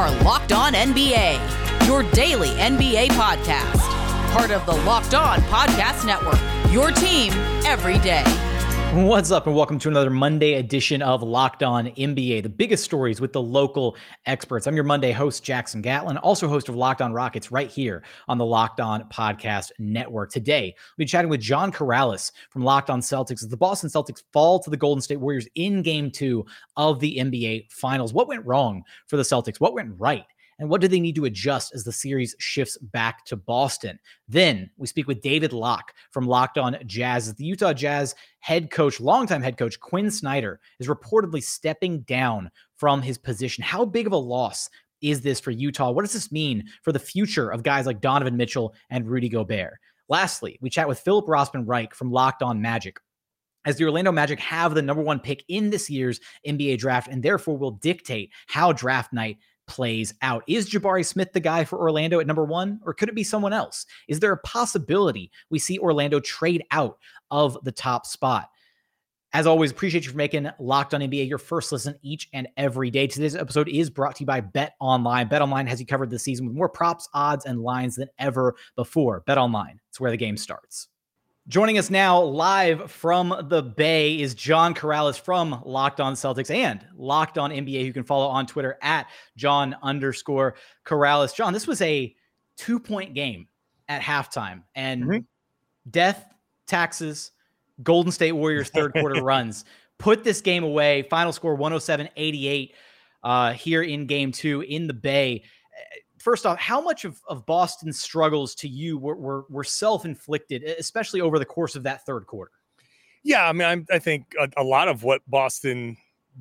are Locked On NBA, your daily NBA podcast. Part of the Locked On Podcast Network, your team every day. What's up, and welcome to another Monday edition of Locked On NBA, the biggest stories with the local experts. I'm your Monday host, Jackson Gatlin, also host of Locked On Rockets right here on the Locked On Podcast Network. Today, we'll be chatting with John Karalis from Locked On Celtics as the Boston Celtics fall to the Golden State Warriors in game two of the NBA Finals. What went wrong for the Celtics? What went right? And what do they need to adjust as the series shifts back to Boston? Then we speak with David Locke from Locked On Jazz. The Utah Jazz head coach, longtime head coach Quin Snyder, is reportedly stepping down from his position. How big of a loss is this for Utah? What does this mean for the future of guys like Donovan Mitchell and Rudy Gobert? Lastly, we chat with Philip Rossman Reich from Locked On Magic as the Orlando Magic have the number one pick in this year's NBA draft and therefore will dictate how draft night plays out. Is Jabari Smith the guy for Orlando at number one, or could it be someone else? Is there a possibility we see Orlando trade out of the top spot? As always, appreciate you for making Locked On NBA your first listen each and every day. Today's episode is brought to you by Bet Online. Bet Online has you covered this season with more props, odds, and lines than ever before. Bet Online, it's where the game starts. Joining us now live from the Bay is John Karalis from Locked On Celtics and Locked On NBA, who you can follow on Twitter at John underscore Karalis. John, this was a two point game at halftime, and mm-hmm. death, taxes, Golden State Warriors third quarter runs put this game away. Final score 107 88 uh, here in game two in the Bay first off, how much of, of Boston's struggles to you were, were, were self inflicted, especially over the course of that third quarter? Yeah, I mean, I'm, i think a, a, lot of what Boston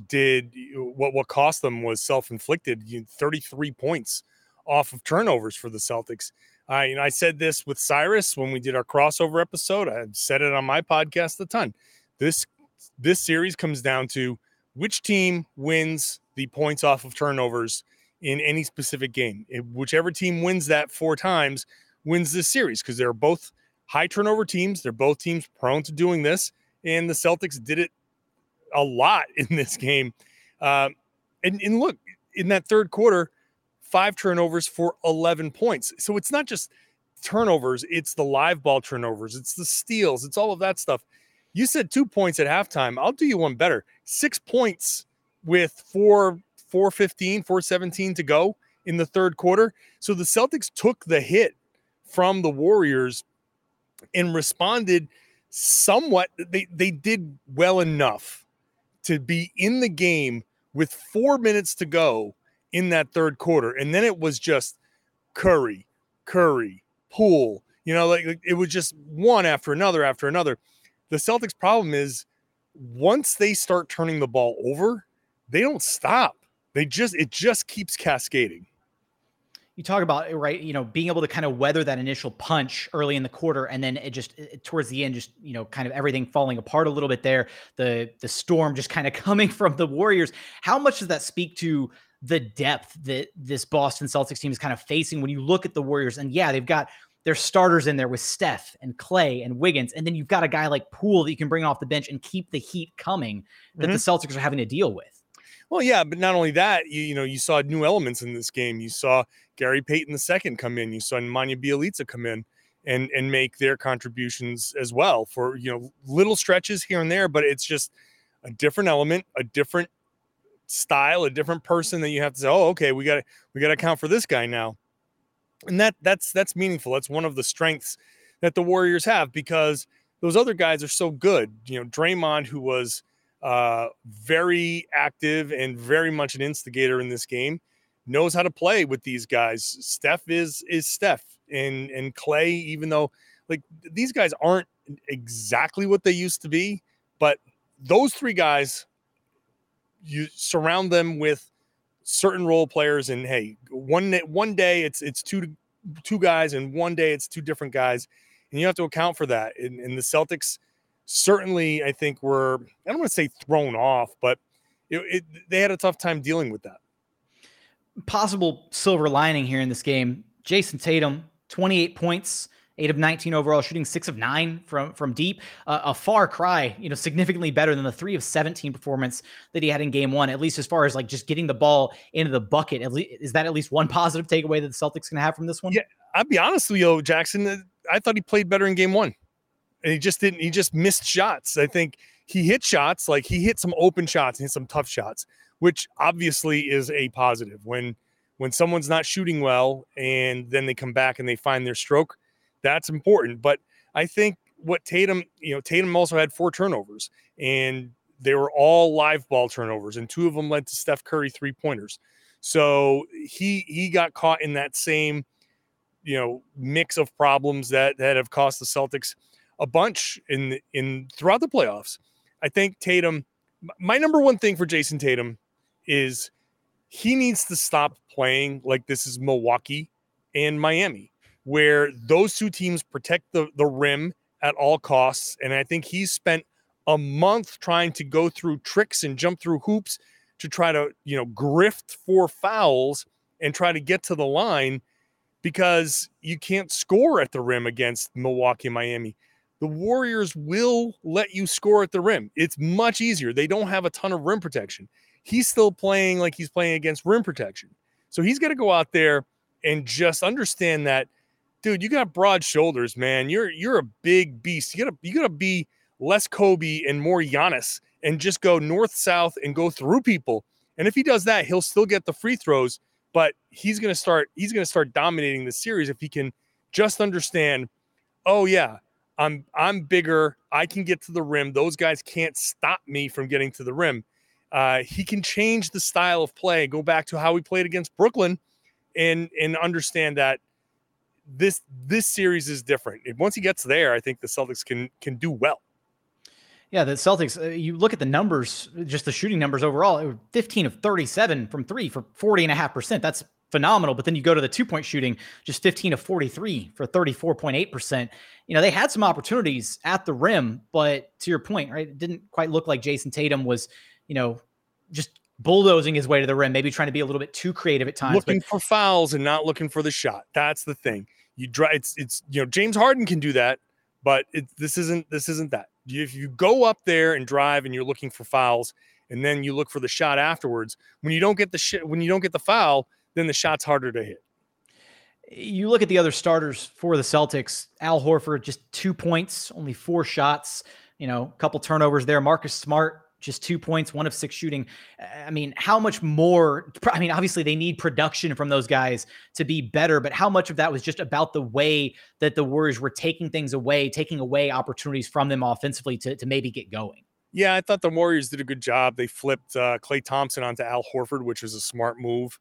did, what what cost them was self inflicted. 33 points off of turnovers for the Celtics. I, you know, I said this with Cyrus when we did our crossover episode. I said it on my podcast a ton. This this series comes down to which team wins the points off of turnovers in any specific game. It, whichever team wins that four times wins this series because they're both high turnover teams. They're both teams prone to doing this, and the Celtics did it a lot in this game. Um, and, and look, in that third quarter, five turnovers for 11 points. So it's not just turnovers, it's the live ball turnovers, it's the steals, it's all of that stuff. You said two points at halftime. I'll do you one better. Six points with four 415, 417 to go in the third quarter. So the Celtics took the hit from the Warriors and responded somewhat. They, they did well enough to be in the game with four minutes to go in that third quarter. And then it was just Curry, Curry, Poole. You know, like, like it was just one after another after another. The Celtics' problem is once they start turning the ball over, they don't stop they just it just keeps cascading you talk about right you know being able to kind of weather that initial punch early in the quarter and then it just it, towards the end just you know kind of everything falling apart a little bit there the the storm just kind of coming from the warriors how much does that speak to the depth that this boston celtics team is kind of facing when you look at the warriors and yeah they've got their starters in there with Steph and Klay and Wiggins. And then you've got a guy like Poole that you can bring off the bench and keep the heat coming that mm-hmm. the Celtics are having to deal with. Well, yeah, but not only that, you, you know, you saw new elements in this game. You saw Gary Payton II come in. You saw Nemanja Bjelica come in and and make their contributions as well for you know little stretches here and there. But it's just a different element, a different style, a different person that you have to say, oh, okay, we got we got to account for this guy now, and that that's that's meaningful. That's one of the strengths that the Warriors have because those other guys are so good. You know, Draymond, who was uh, very active and very much an instigator in this game. Knows how to play with these guys. Steph is is Steph, and and Klay. Even though like these guys aren't exactly what they used to be, but those three guys, you surround them with certain role players, and hey, one one day it's it's two two guys, and one day it's two different guys, and you have to account for that. And, and the Celtics certainly, I think, were, I don't want to say thrown off, but it, it, they had a tough time dealing with that. Possible silver lining here in this game Jayson Tatum, 28 points eight of 19 overall, shooting six of nine from from deep. Uh, a far cry, you know, significantly better than the three of 17 performance that he had in game one, at least as far as like just getting the ball into the bucket. At least, is that at least one positive takeaway that the Celtics can have from this one? Yeah, I'll be honest with you, Jackson. Uh, I thought he played better in game one. And he just didn't, he just missed shots. I think he hit shots, like he hit some open shots and hit some tough shots, which obviously is a positive. When when someone's not shooting well and then they come back and they find their stroke, that's important. But I think what Tatum, you know, Tatum also had four turnovers and they were all live ball turnovers, and two of them led to Steph Curry three pointers. So he he got caught in that same, you know, mix of problems that that have cost the Celtics a bunch in in throughout the playoffs. I think Tatum. My number one thing for Jayson Tatum is he needs to stop playing like this is Milwaukee and Miami, where those two teams protect the, the rim at all costs. And I think he's spent a month trying to go through tricks and jump through hoops to try to, you know, grift for fouls and try to get to the line because you can't score at the rim against Milwaukee Miami. The Warriors will let you score at the rim. It's much easier. They don't have a ton of rim protection he's still playing like he's playing against rim protection. So he's got to go out there and just understand that, dude, you got broad shoulders, man. You're you're a big beast. You gotta you gotta be less Kobe and more Giannis and just go north south and go through people. And if he does that, he'll still get the free throws, but he's gonna start he's gonna start dominating the series if he can just understand, oh yeah, I'm I'm bigger. I can get to the rim. Those guys can't stop me from getting to the rim. Uh, he can change the style of play, go back to how he played against Brooklyn, and and understand that this this series is different. once he gets there, I think the Celtics can can do well. Yeah, the Celtics, uh, you look at the numbers, just the shooting numbers overall, 15 of 37 from three for 40 and a half percent. That's phenomenal. But then you go to the two point shooting, just 15 of 43 for 34.8%. You know, they had some opportunities at the rim, but to your point, right, it didn't quite look like Jason Tatum was you know, just bulldozing his way to the rim, maybe trying to be a little bit too creative at times. Looking but- for fouls and not looking for the shot. That's the thing. You drive. It's it's you know James Harden can do that, but it, this isn't this isn't that. If you go up there and drive and you're looking for fouls, and then you look for the shot afterwards, when you don't get the shit, when you don't get the foul, then the shot's harder to hit. You look at the other starters for the Celtics. Al Horford just two points, only four shots. You know, a couple turnovers there. Marcus Smart just two points, one of six shooting. I mean, how much more? I mean, obviously they need production from those guys to be better, but how much of that was just about the way that the Warriors were taking things away, taking away opportunities from them offensively to, to maybe get going? Yeah, I thought the Warriors did a good job. They flipped uh, Klay Thompson onto Al Horford, which was a smart move.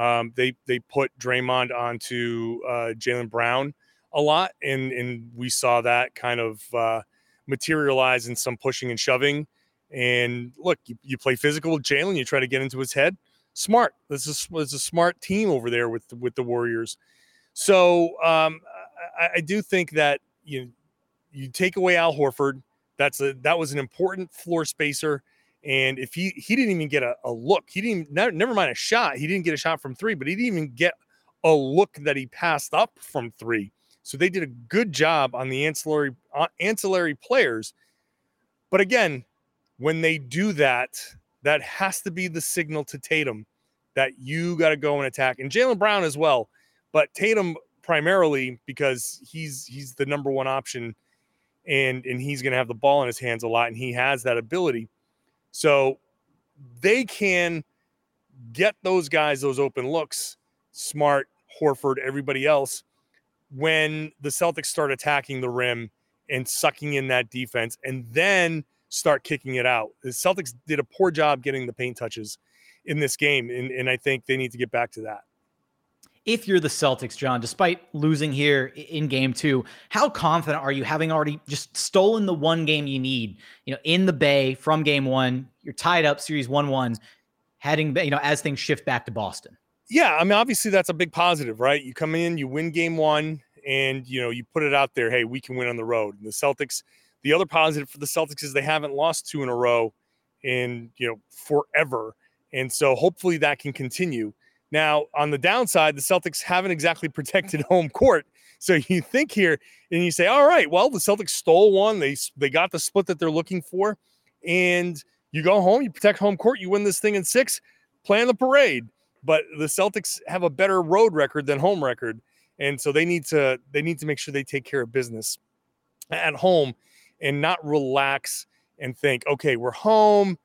Um, they they put Draymond onto uh, Jaylen Brown a lot, and and we saw that kind of uh, materialize in some pushing and shoving and look, you, you play physical with Jaylen, you try to get into his head. Smart. This is, is a smart team over there with with the Warriors. So um, I, I do think that you you take away Al Horford. That's a that was an important floor spacer. And if he he didn't even get a, a look, he didn't never, mind a shot. He didn't get a shot from three, but he didn't even get a look that he passed up from three. So they did a good job on the ancillary uh, ancillary players. But again, when they do that, that has to be the signal to Tatum that you got to go and attack, and Jaylen Brown as well. But Tatum primarily because he's he's the number one option, and and he's going to have the ball in his hands a lot, and he has that ability. So they can get those guys those open looks, Smart, Horford, everybody else, when the Celtics start attacking the rim and sucking in that defense, and then start kicking it out. The Celtics did a poor job getting the paint touches in this game, and, and I think they need to get back to that. If you're the Celtics, John, despite losing here in game two, how confident are you having already just stolen the one game you need, you know, in the Bay from game one? You're tied up series 1 1, heading, you know, as things shift back to Boston. Yeah. I mean, obviously, that's a big positive, right? You come in, you win game one, and, you know, you put it out there, hey, we can win on the road. And the Celtics, the other positive for the Celtics is they haven't lost two in a row in, you know, forever. And so hopefully that can continue. Now, on the downside, the Celtics haven't exactly protected home court So you think here and you say, all right, well, the Celtics stole one. They they got the split that they're looking for, and you go home, you protect home court, you win this thing in six, plan the parade. But the Celtics have a better road record than home record, and so they need to they need to make sure they take care of business at home and not relax and think, okay, we're home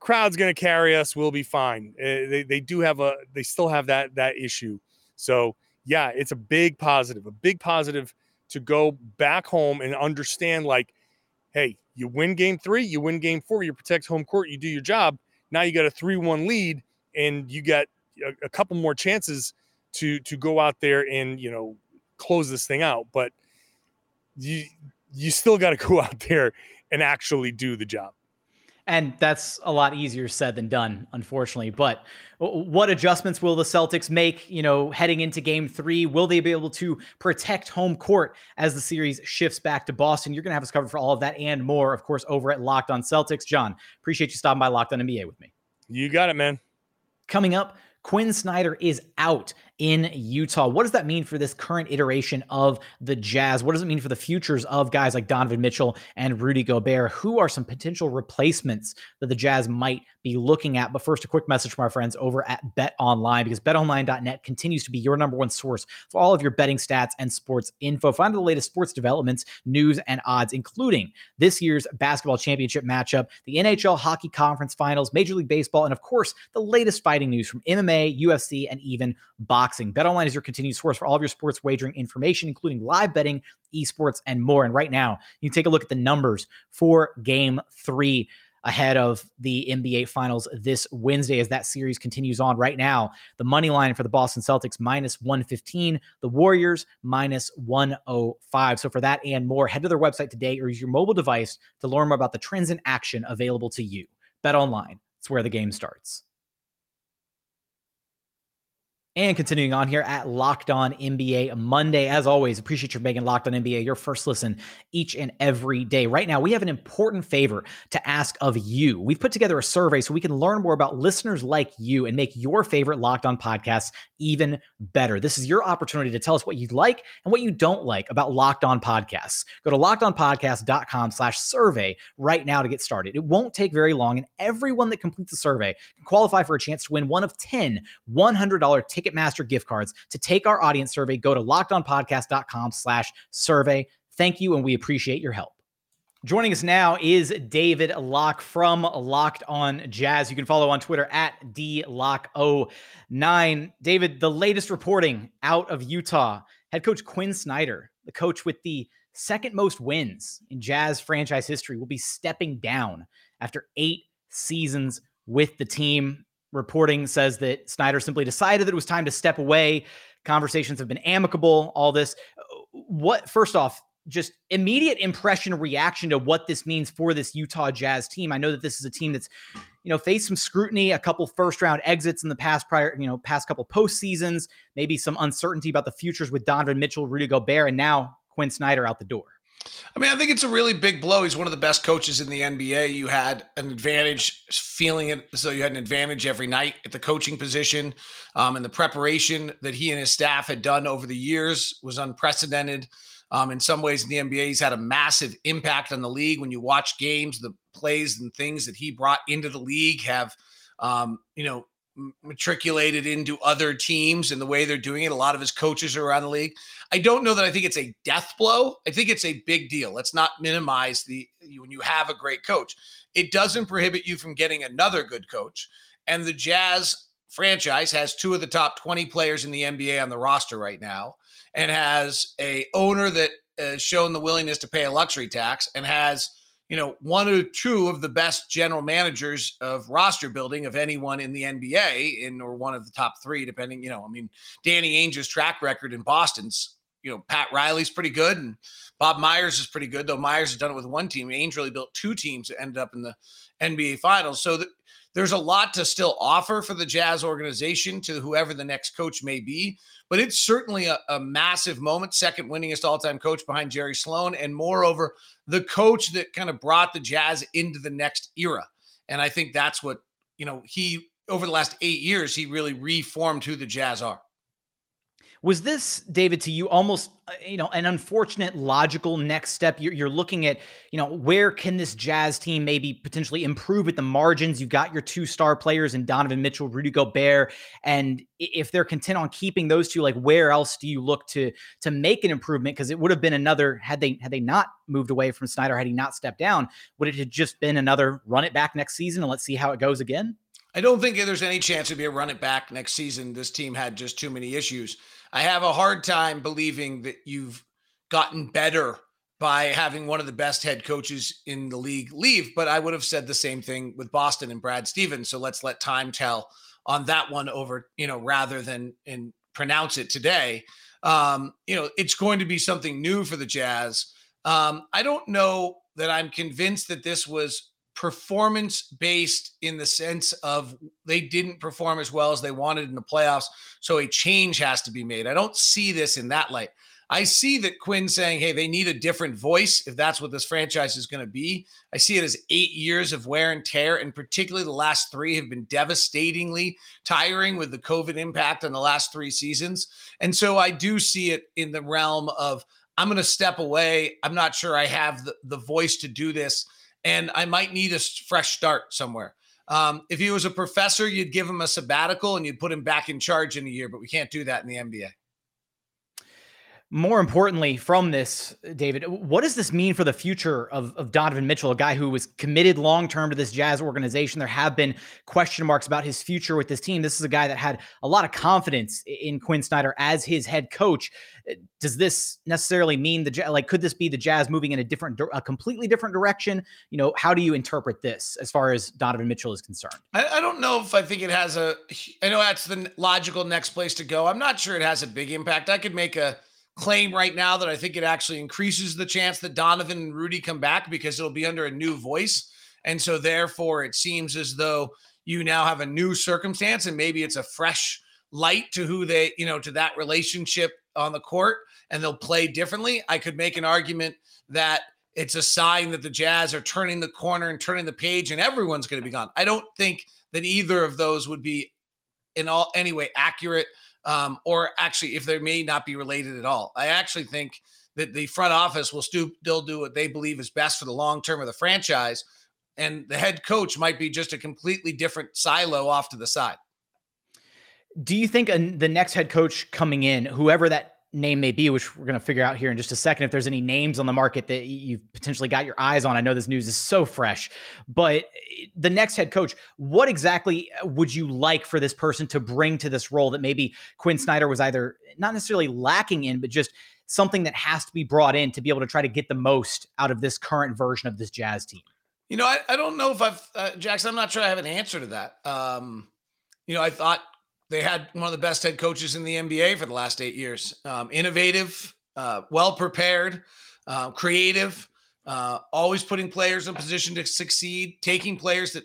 crowd's going to carry us. We'll be fine. Uh, they, they do have a, they still have that, that issue. So yeah, it's a big positive, a big positive to go back home and understand like, Hey, you win game three, you win game four, you protect home court, you do your job. Now you got a three, one lead and you got a, a couple more chances to, to go out there and, you know, close this thing out. But you, you still got to go out there and actually do the job. And that's a lot easier said than done, unfortunately. But what adjustments will the Celtics make, you know, heading into game three? Will they be able to protect home court as the series shifts back to Boston? You're going to have us covered for all of that and more, of course, over at Locked on Celtics. John, appreciate you stopping by Locked on NBA with me. You got it, man. Coming up, Quin Snyder is out in Utah. What does that mean for this current iteration of the Jazz? What does it mean for the futures of guys like Donovan Mitchell and Rudy Gobert? Who are some potential replacements that the Jazz might be looking at? But first, a quick message from our friends over at Bet Online because betonline.net continues to be your number one source for all of your betting stats and sports info. Find the latest sports developments, news, and odds, including this year's basketball championship matchup, the NHL Hockey Conference Finals, Major League Baseball, and of course, the latest fighting news from MMA, UFC, and even boxing boxing. BetOnline is your continued source for all of your sports wagering information, including live betting, esports, and more. And right now, you take a look at the numbers for game three ahead of the NBA Finals this Wednesday as that series continues on. Right now, the money line for the Boston Celtics minus 115, the Warriors minus 105. So for that and more, head to their website today or use your mobile device to learn more about the trends in action available to you. Bet online. It's where the game starts. And continuing on here at Locked On NBA Monday, as always, appreciate your making Locked On NBA your first listen each and every day. Right now, we have an important favor to ask of you. We've put together a survey so we can learn more about listeners like you and make your favorite Locked On podcasts even better. This is your opportunity to tell us what you like and what you don't like about Locked On podcasts. Go to lockedonpodcast.com slash survey right now to get started. It won't take very long, and everyone that completes the survey can qualify for a chance to win one of 10 $100 ticket Ticketmaster gift cards. To take our audience survey, go to lockedonpodcast.com slash survey. Thank you, and we appreciate your help. Joining us now is David Locke from Locked On Jazz. You can follow on Twitter at DLock09. David, the latest reporting out of Utah, head coach Quin Snyder, the coach with the second most wins in Jazz franchise history, will be stepping down after eight seasons with the team reporting says that Snyder simply decided that it was time to step away. Conversations have been amicable, all this. What, first off, just immediate impression reaction to what this means for this Utah Jazz team. I know that this is a team that's, you know, faced some scrutiny, a couple first round exits in the past prior, you know, past couple post seasons, maybe some uncertainty about the futures with Donovan Mitchell, Rudy Gobert, and now Quin Snyder out the door. I mean, I think it's a really big blow. He's one of the best coaches in the NBA. You had an advantage, feeling it so you had an advantage every night at the coaching position. Um, and the preparation that he and his staff had done over the years was unprecedented. Um, in some ways, in the NBA, he's had a massive impact on the league. When you watch games, the plays and things that he brought into the league have, um, you know, matriculated into other teams and the way they're doing it. A lot of his coaches are around the league. I don't know that I think it's a death blow. I think it's a big deal. Let's not minimize the when you have a great coach. It doesn't prohibit you from getting another good coach. And the Jazz franchise has two of the top 20 players in the NBA on the roster right now and has a owner that has shown the willingness to pay a luxury tax and has you know, one or two of the best general managers of roster building of anyone in the NBA, in or one of the top three, depending. You know, I mean, Danny Ainge's track record in Boston's. You know, Pat Riley's pretty good, and Bob Myers is pretty good. Though Myers has done it with one team, Ainge really built two teams that ended up in the NBA Finals. So the, there's a lot to still offer for the Jazz organization to whoever the next coach may be but it's certainly a, a massive moment. Second winningest all time coach behind Jerry Sloan. And moreover, the coach that kind of brought the Jazz into the next era. And I think that's what, you know, he, over the last eight years, he really reformed who the Jazz are. Was this, David, to you almost, uh, you know, an unfortunate logical next step? You're, you're, looking at, you know, where can this Jazz team maybe potentially improve at the margins? You've got your two star players in Donovan Mitchell, Rudy Gobert, and if they're content on keeping those two, like where else do you look to to make an improvement? Because it would have been another had they had they not moved away from Snyder, had he not stepped down, would it have just been another run it back next season and let's see how it goes again? I don't think there's any chance to be a run it back next season. This team had just too many issues. I have a hard time believing that you've gotten better by having one of the best head coaches in the league leave, but I would have said the same thing with Boston and Brad Stevens. So let's let time tell on that one over, you know, rather than and pronounce it today. Um, you know, it's going to be something new for the Jazz. Um, I don't know that I'm convinced that this was performance based in the sense of they didn't perform as well as they wanted in the playoffs. So a change has to be made. I don't see this in that light. I see that Quin saying, hey, they need a different voice if that's what this franchise is going to be. I see it as eight years of wear and tear, and particularly the last three have been devastatingly tiring with the COVID impact on the last three seasons. And so I do see it in the realm of I'm going to step away. I'm not sure I have the, the voice to do this and I might need a fresh start somewhere. Um, if he was a professor, you'd give him a sabbatical and you'd put him back in charge in a year, but we can't do that in the NBA. More importantly, from this, David, what does this mean for the future of, of Donovan Mitchell, a guy who was committed long term to this Jazz organization? There have been question marks about his future with this team. This is a guy that had a lot of confidence in Quin Snyder as his head coach. Uh, does this necessarily mean the like could this be the Jazz moving in a different, a completely different direction? You know, how do you interpret this as far as Donovan Mitchell is concerned? I, I don't know if I think it has a. I know that's the logical next place to go. I'm not sure it has a big impact. I could make a claim right now that I think it actually increases the chance that Donovan and Rudy come back because it'll be under a new voice. And so, therefore, it seems as though you now have a new circumstance and maybe it's a fresh light to who they, you know, to that relationship on the court and they'll play differently. I could make an argument that it's a sign that the Jazz are turning the corner and turning the page and everyone's going to be gone. I don't think that either of those would be in all any way accurate um, or actually if they may not be related at all. I actually think that the front office will still do what they believe is best for the long term of the franchise, and the head coach might be just a completely different silo off to the side. Do you think the next head coach coming in, whoever that name may be, which we're going to figure out here in just a second. If there's any names on the market that you've potentially got your eyes on, I know this news is so fresh, but eh, the next head coach, what exactly uh, would you like for this person to bring to this role that maybe Quin Snyder was either not necessarily lacking in, but just something that has to be brought in to be able to try to get the most out of this current version of this Jazz team? You know, I, I don't know if I've, uh, Jackson, I'm not sure I have an answer to that. Um, you know, I thought they had one of the best head coaches in the NBA for the last eight years. Um, innovative, uh, well prepared, uh, creative, uh, always putting players in position to succeed, taking players that,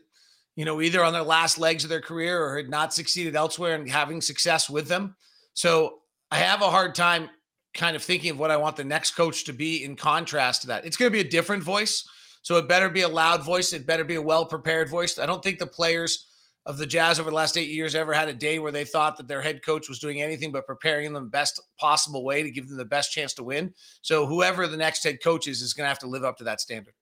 you know, either on their last legs of their career or had not succeeded elsewhere and having success with them. So I have a hard time kind of thinking of what I want the next coach to be in contrast to that. It's going to be a different voice. So it better be a loud voice. It better be a well prepared voice. I don't think the players of the Jazz over the last eight years ever had a day where they thought that their head coach was doing anything but preparing them the best possible way to give them the best chance to win. So whoever the next head coach is is going to have to live up to that standard.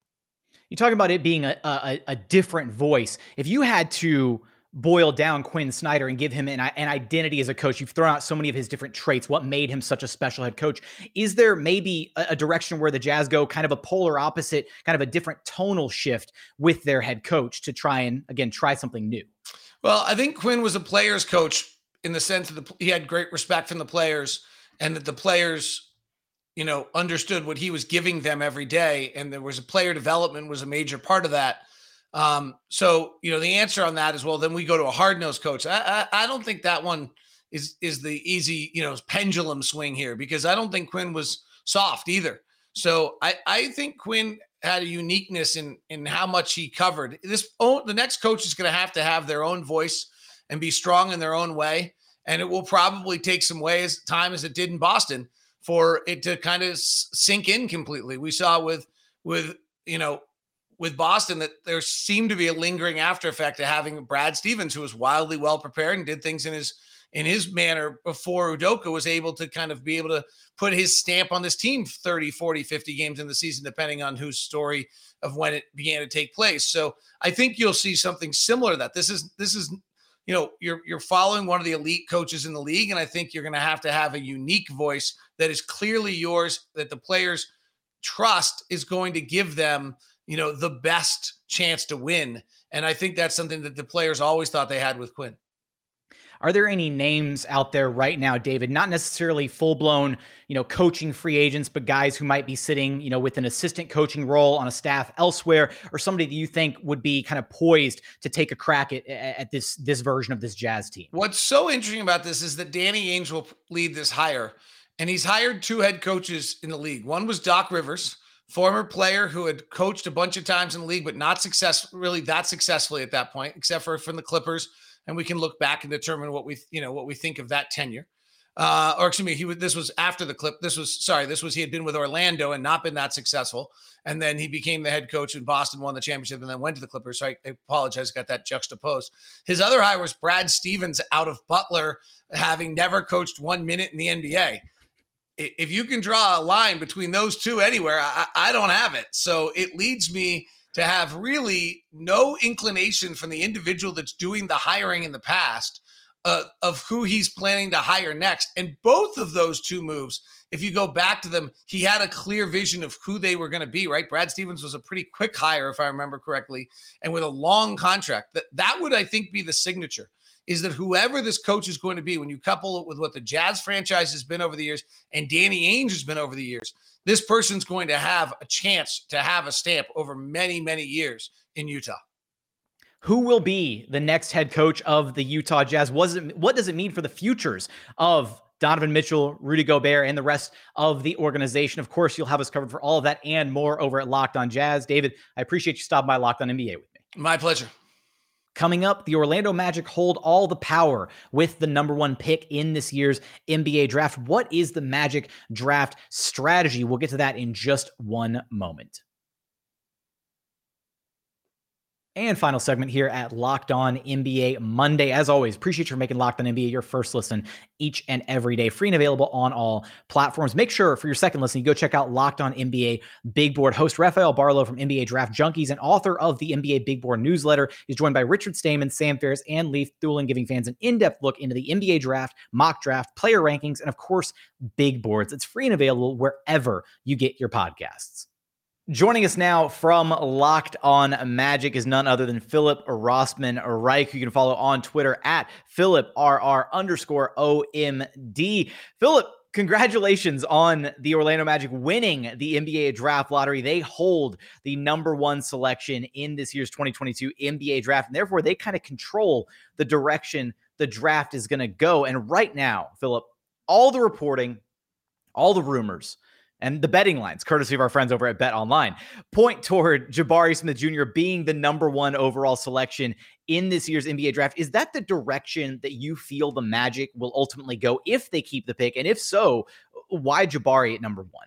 You talk about it being a, a, a different voice. If you had to boil down Quin Snyder and give him an, an identity as a coach, you've thrown out so many of his different traits. What made him such a special head coach? Is there maybe a, a direction where the Jazz go kind of a polar opposite, kind of a different tonal shift with their head coach to try and again try something new? Well, I think Quin was a player's coach in the sense that the, he had great respect from the players and that the players, you know, understood what he was giving them every day. And there was a player development was a major part of that. Um, so, you know, the answer on that is, well, then we go to a hard nosed coach. I, I, I don't think that one is, is the easy, you know, pendulum swing here because I don't think Quin was soft either. So I, I think Quin had a uniqueness in in how much he covered. This oh, the next coach is going to have to have their own voice and be strong in their own way, and it will probably take some ways time as it did in Boston for it to kind of sink in completely. We saw with with you know with Boston that there seemed to be a lingering after effect of having Brad Stevens, who was wildly well prepared and did things in his in his manner before Udoka was able to kind of be able to put his stamp on this team 30, 40, 50 games in the season, depending on whose story of when it began to take place. So I think you'll see something similar to that. This is this is you know you're you're following one of the elite coaches in the league and i think you're going to have to have a unique voice that is clearly yours that the players trust is going to give them you know the best chance to win and i think that's something that the players always thought they had with quin are there any names out there right now, David? Not necessarily full blown, you know, coaching free agents, but guys who might be sitting, you know, with an assistant coaching role on a staff elsewhere, or somebody that you think would be kind of poised to take a crack at, at this this version of this Jazz team. What's so interesting about this is that Danny Ainge will lead this hire, and he's hired two head coaches in the league. One was Doc Rivers former player who had coached a bunch of times in the league, but not success really that successfully at that point, except for from the Clippers and we can look back and determine what we you know what we think of that tenure. Uh, or excuse me, he was this was after the clip. This was sorry, this was he had been with Orlando and not been that successful, and then he became the head coach in Boston, won the championship, and then went to the Clippers. So I, I apologize, got that juxtaposed. His other hire was Brad Stevens out of Butler, having never coached one minute in the NBA. If you can draw a line between those two anywhere, I, I don't have it. So it leads me to have really no inclination from the individual that's doing the hiring in the past uh, of who he's planning to hire next. And both of those two moves, if you go back to them, he had a clear vision of who they were going to be, right? Brad Stevens was a pretty quick hire, if I remember correctly, and with a long contract. That, that would, I think, be the signature is that whoever this coach is going to be, when you couple it with what the Jazz franchise has been over the years and Danny Ainge has been over the years, this person's going to have a chance to have a stamp over many, many years in Utah. Who will be the next head coach of the Utah Jazz? Was it, what does it mean for the futures of Donovan Mitchell, Rudy Gobert, and the rest of the organization? Of course, you'll have us covered for all of that and more over at Locked On Jazz. David, I appreciate you stopping by Locked On NBA with me. My pleasure. Coming up, the Orlando Magic hold all the power with the number one pick in this year's NBA draft. What is the Magic draft strategy? We'll get to that in just one moment. And final segment here at Locked On NBA Monday. As always, appreciate you for making Locked On NBA your first listen each and every day, free and available on all platforms. Make sure for your second listen, you go check out Locked On NBA Big Board. Host Rafael Barlow from NBA Draft Junkies and author of the NBA Big Board newsletter is joined by Richard Stayman, Sam Ferris, and Leif Thulin, giving fans an in-depth look into the NBA draft, mock draft, player rankings, and of course, big boards. It's free and available wherever you get your podcasts. Joining us now from Locked On Magic is none other than Philip Rossman Reich, you can follow on Twitter at Philip RR underscore OMD. Philip, congratulations on the Orlando Magic winning the NBA draft lottery. They hold the number one selection in this year's 2022 NBA draft, and therefore they kind of control the direction the draft is going to go. And right now, Philip, all the reporting, all the rumors, and the betting lines, courtesy of our friends over at Bet Online, point toward Jabari Smith Jr. being the number one overall selection in this year's NBA draft. Is that the direction that you feel the Magic will ultimately go if they keep the pick? And if so, why Jabari at number one?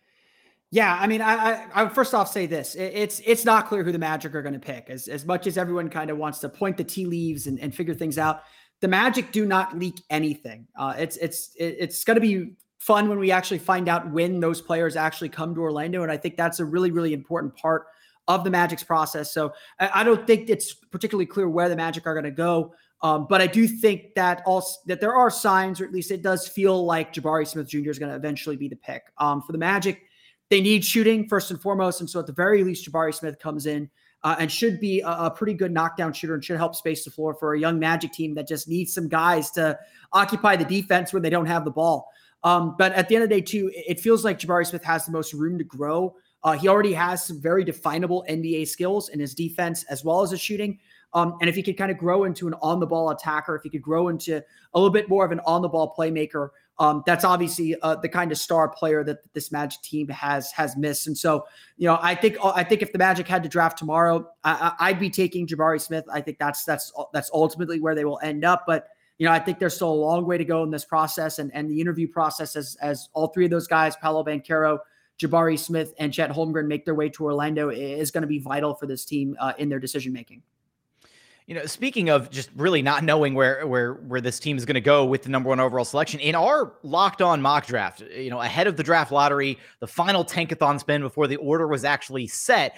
Yeah, I mean, I, I, I first off say this: it's it's not clear who the Magic are going to pick. As as much as everyone kind of wants to point the tea leaves and, and figure things out, the Magic do not leak anything. Uh, it's it's it's going to be fun when we actually find out when those players actually come to Orlando. And I think that's a really, really important part of the Magic's process. So I don't think it's particularly clear where the Magic are going to go. Um, but I do think that also that there are signs, or at least it does feel like Jabari Smith Jr. is going to eventually be the pick. Um, for the Magic, they need shooting first and foremost, and so at the very least, Jabari Smith comes in uh, and should be a, a, pretty good knockdown shooter and should help space the floor for a young Magic team that just needs some guys to occupy the defense when they don't have the ball. Um, but at the end of the day, too, it feels like Jabari Smith has the most room to grow. Uh, he already has some very definable NBA skills in his defense as well as his shooting. Um, and if he could kind of grow into an on the ball attacker, if he could grow into a little bit more of an on the ball playmaker, um, that's obviously uh, the kind of star player that this Magic team has has missed. And so, you know, I think I think if the Magic had to draft tomorrow, I, would be taking Jabari Smith. I think that's that's that's ultimately where they will end up. But you know, I think there's still a long way to go in this process and, and the interview process as, as all three of those guys, Paolo Banchero, Jabari Smith and Chet Holmgren make their way to Orlando is going to be vital for this team uh, in their decision making. You know, speaking of just really not knowing where where where this team is going to go with the number one overall selection in our locked on mock draft, you know, ahead of the draft lottery, the final tankathon spin before the order was actually set,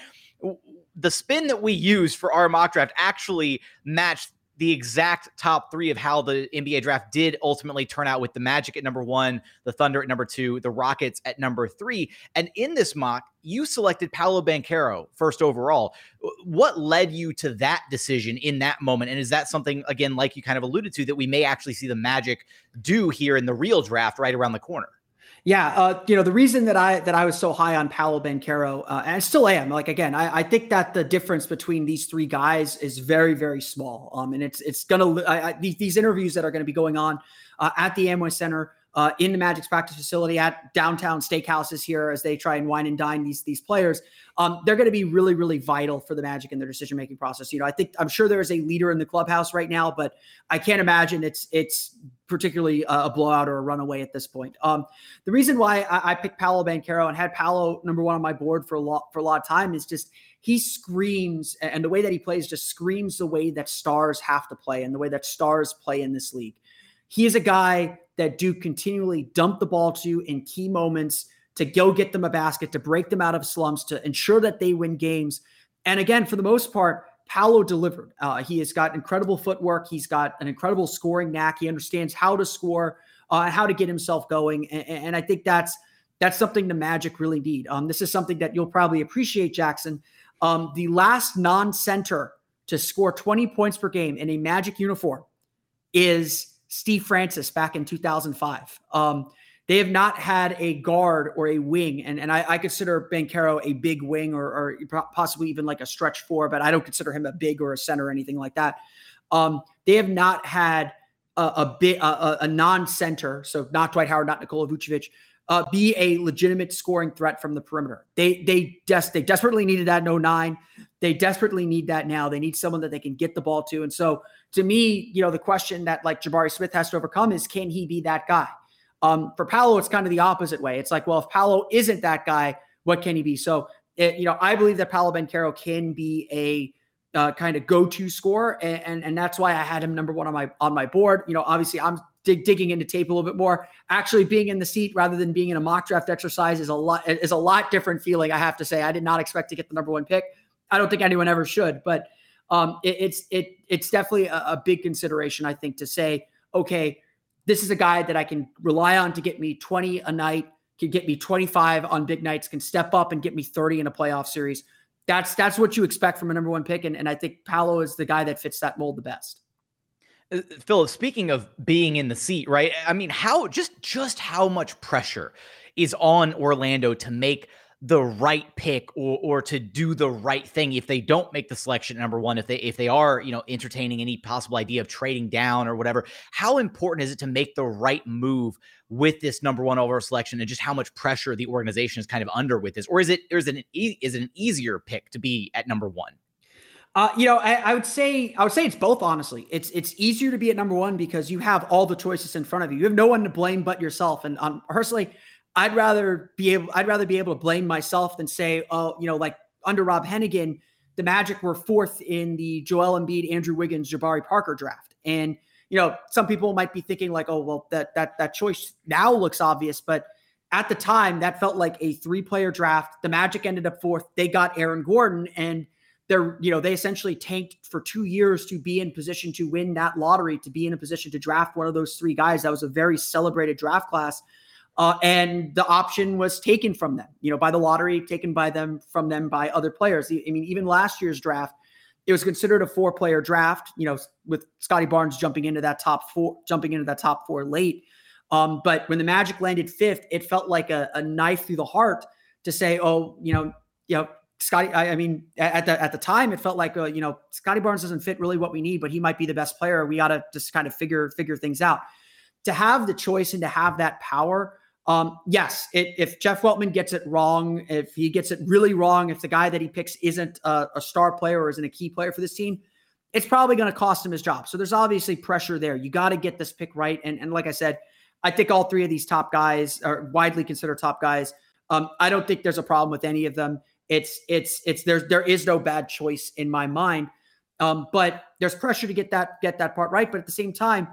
the spin that we used for our mock draft actually matched the exact top three of how the NBA draft did ultimately turn out with the Magic at number one, the Thunder at number two, the Rockets at number three. And in this mock, you selected Paolo Banchero first overall. What led you to that decision in that moment? And is that something, again, like you kind of alluded to, that we may actually see the Magic do here in the real draft right around the corner? Yeah, uh, you know the reason that I that I was so high on Paolo Banchero, uh, and I still am. Like again, I, I, think that the difference between these three guys is very very small. Um, and it's it's gonna I, I, these, these interviews that are going to be going on uh, at the Amway Center uh, in the Magic's practice facility at downtown steakhouses here as they try and wine and dine these these players. Um, they're going to be really really vital for the Magic in their decision making process. You know, I think I'm sure there is a leader in the clubhouse right now, but I can't imagine it's it's particularly a blowout or a runaway at this point. Um, the reason why I, I picked Paolo Banchero and had Paolo number one on my board for a lot for a lot of time is just he screams and the way that he plays just screams the way that stars have to play and the way that stars play in this league. He is a guy that Duke continually dump the ball to in key moments to go get them a basket, to break them out of slumps, to ensure that they win games. And again, for the most part, Paolo delivered. Uh, he has got incredible footwork. He's got an incredible scoring knack. He understands how to score, uh, how to get himself going, and, and, I think that's that's something the Magic really need. Um, this is something that you'll probably appreciate, Jackson. Um, the last non-center to score 20 points per game in a Magic uniform is Steve Francis back in 2005. Um, they have not had a guard or a wing, and, and I, I consider Banchero a big wing or, or, possibly even like a stretch four, but I don't consider him a big or a center or anything like that. Um, they have not had a, a bit a, a, non-center, so not Dwight Howard, not Nikola Vucevic, uh, be a legitimate scoring threat from the perimeter. They they des- they desperately needed that in 09. They desperately need that now. They need someone that they can get the ball to. And so to me, you know, the question that like Jabari Smith has to overcome is can he be that guy? Um, for Paolo, it's kind of the opposite way. It's like, well, if Paolo isn't that guy, what can he be? So, it, you know, I believe that Paolo Banchero can be a uh, kind of go-to score, and, and, and that's why I had him number one on my on my board. You know, obviously, I'm dig, digging into tape a little bit more. Actually, being in the seat rather than being in a mock draft exercise is a lot is a lot different feeling. I have to say, I did not expect to get the number one pick. I don't think anyone ever should, but um, it, it's it it's definitely a, a big consideration. I think to say, okay, this is a guy that I can rely on to get me 20 a night, can get me 25 on big nights, can step up and get me 30 in a playoff series. That's that's what you expect from a number one pick, and, and I think Paolo is the guy that fits that mold the best. Uh, Philip, speaking of being in the seat, right? I mean, how just just how much pressure is on Orlando to make the right pick or or to do the right thing if they don't make the selection number one if they if they are you know entertaining any possible idea of trading down or whatever how important is it to make the right move with this number one overall selection and just how much pressure the organization is kind of under with this or is it or is it an e- is it an easier pick to be at number one uh, you know, I, I, would say I would say it's both. Honestly, it's it's easier to be at number one because you have all the choices in front of you. You have no one to blame but yourself. And um, personally, I'd rather be able I'd rather be able to blame myself than say, oh, you know, like under Rob Hennigan, the Magic were fourth in the Joel Embiid, Andrew Wiggins, Jabari Parker draft. And you know, some people might be thinking like, oh, well, that that that choice now looks obvious, but at the time that felt like a three-player draft. The Magic ended up fourth. They got Aaron Gordon and they're, you know, they essentially tanked for two years to be in position to win that lottery, to be in a position to draft one of those three guys. That was a very celebrated draft class. Uh, and the option was taken from them, you know, by the lottery, taken by them from them by other players. I mean, even last year's draft, it was considered a four-player draft, you know, with Scottie Barnes jumping into that top four, jumping into that top four late. Um, but when the Magic landed fifth, it felt like a, a knife through the heart to say, oh, you know, you know, Scottie, I, I, mean, at the at the time, it felt like uh, you know Scottie Barnes doesn't fit really what we need, but he might be the best player. We got to just kind of figure figure things out. To have the choice and to have that power, um, yes, it, if Jeff Weltman gets it wrong, if he gets it really wrong, if the guy that he picks isn't a, a star player or isn't a key player for this team, it's probably going to cost him his job. So there's obviously pressure there. You got to get this pick right. And, and like I said, I think all three of these top guys are widely considered top guys Um, I don't think there's a problem with any of them. It's it's it's there's there is no bad choice in my mind. Um, but there's pressure to get that get that part right. But at the same time,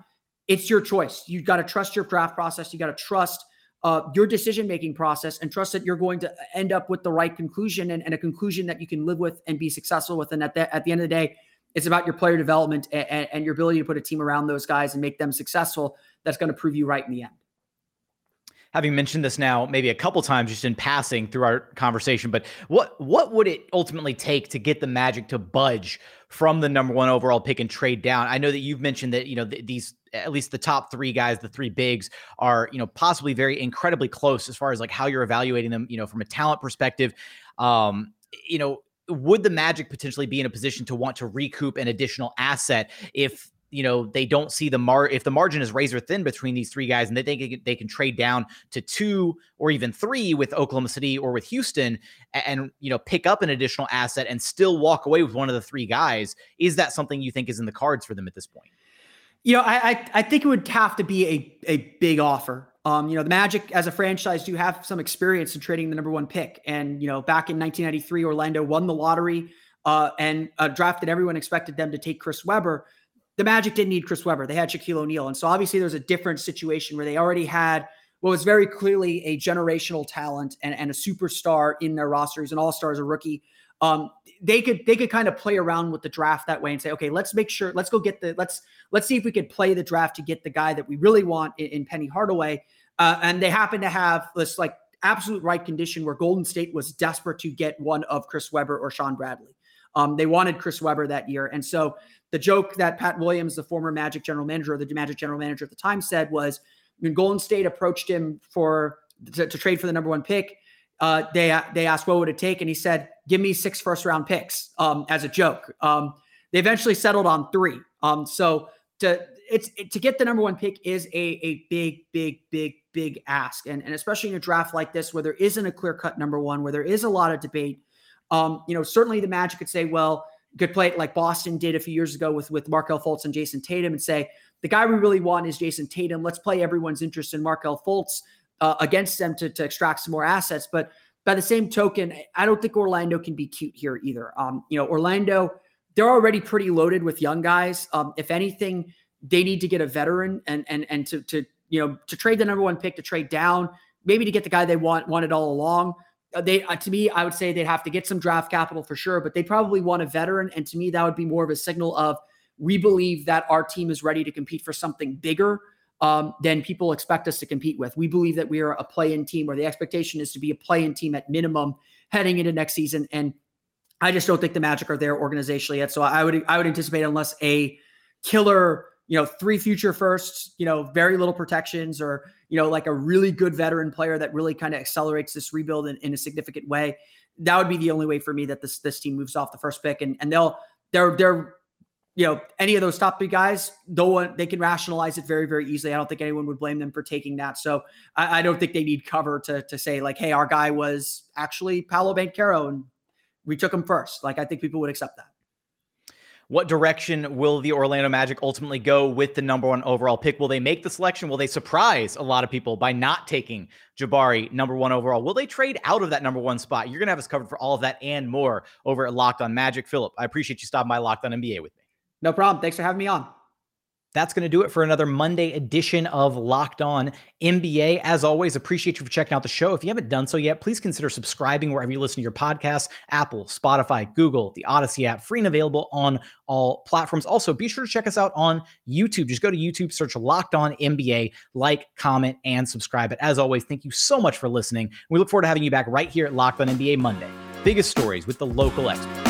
it's your choice. You got to trust your draft process. You got to trust uh, your decision making process and trust that you're going to end up with the right conclusion and, and, a conclusion that you can live with and be successful with. And at the, at the end of the day, it's about your player development and, and your ability to put a team around those guys and make them successful. That's going to prove you right in the end having mentioned this now maybe a couple times just in passing through our conversation but what what would it ultimately take to get the magic to budge from the number one overall pick and trade down i know that you've mentioned that you know th- these at least the top three guys the three bigs are you know possibly very incredibly close as far as like how you're evaluating them you know from a talent perspective. Um you know would the magic potentially be in a position to want to recoup an additional asset if you know they don't see the mar if the margin is razor thin between these three guys and they think they can trade down to two or even three with Oklahoma City or with Houston and, and you know pick up an additional asset and still walk away with one of the three guys is that something you think is in the cards for them at this point you know I I, I think it would have to be a a big offer um, you know, the Magic as a franchise do have some experience in trading the number one pick. And, you know, back in 1993, Orlando won the lottery uh, and uh, drafted everyone expected them to take Chris Webber the Magic didn't need Chris Webber. They had Shaquille O'Neal. And so obviously there's a different situation where they already had what was very clearly a generational talent and, and a superstar in their roster. He's an all-star as a rookie. Um, they could they could kind of play around with the draft that way and say, okay, let's make sure, let's go get the let's let's see if we could play the draft to get the guy that we really want in, in Penny Hardaway. Uh, and they happen to have this like absolute right condition where Golden State was desperate to get one of Chris Webber or Shawn Bradley. Um, they wanted Chris Webber that year, and so the joke that Pat Williams, the former Magic general manager, or the Magic general manager at the time, said was when Golden State approached him for to, to trade for the number one pick, uh, they they asked what would it take, and he said, "Give me six first round picks." Um, as a joke, um, they eventually settled on three. Um, so to it's it, to get the number one pick is a a big big big big ask, and and especially in a draft like this where there isn't a clear cut number one, where there is a lot of debate. Um, you know, certainly the Magic could say, well could play like Boston did a few years ago with with Markelle Fultz and Jayson Tatum and say the guy we really want is Jayson Tatum. Let's play everyone's interest in Markelle Fultz uh, against them to, to extract some more assets. But by the same token, I don't think Orlando can be cute here either. Um, you know, Orlando, they're already pretty loaded with young guys. Um, if anything, they need to get a veteran and and and to to you know to trade the number one pick to trade down, maybe to get the guy they want wanted all along. Uh, they uh, to me, I would say they'd have to get some draft capital for sure, but they probably want a veteran. And to me, that would be more of a signal of we believe that our team is ready to compete for something bigger um, than people expect us to compete with. We believe that we are a play-in team, where the expectation is to be a play-in team at minimum heading into next season. And I just don't think the Magic are there organizationally yet. So I would I would anticipate unless a killer you know, three future firsts, you know, very little protections, or, you know, like a really good veteran player that really kind of accelerates this rebuild in, in a significant way. That would be the only way for me that this this team moves off the first pick. And and they'll they're they're you know, any of those top three guys, no one they can rationalize it very, very easily. I don't think anyone would blame them for taking that. So I, I don't think they need cover to to say like, hey, our guy was actually Paolo Banchero and we took him first. Like I think people would accept that. What direction will the Orlando Magic ultimately go with the number one overall pick? Will they make the selection? Will they surprise a lot of people by not taking Jabari number one overall? Will they trade out of that number one spot? You're going to have us covered for all of that and more over at Locked on Magic. Philip, I appreciate you stopping by Locked on NBA with me. No problem. Thanks for having me on. That's going to do it for another Monday edition of Locked On NBA. As always, appreciate you for checking out the show. If you haven't done so yet, please consider subscribing wherever you listen to your podcasts Apple, Spotify, Google, the Odyssey app, free and available on all platforms. Also, be sure to check us out on YouTube. Just go to YouTube, search Locked On NBA, like, comment, and subscribe. But as always, thank you so much for listening. We look forward to having you back right here at Locked On NBA Monday. Biggest stories with the local experts.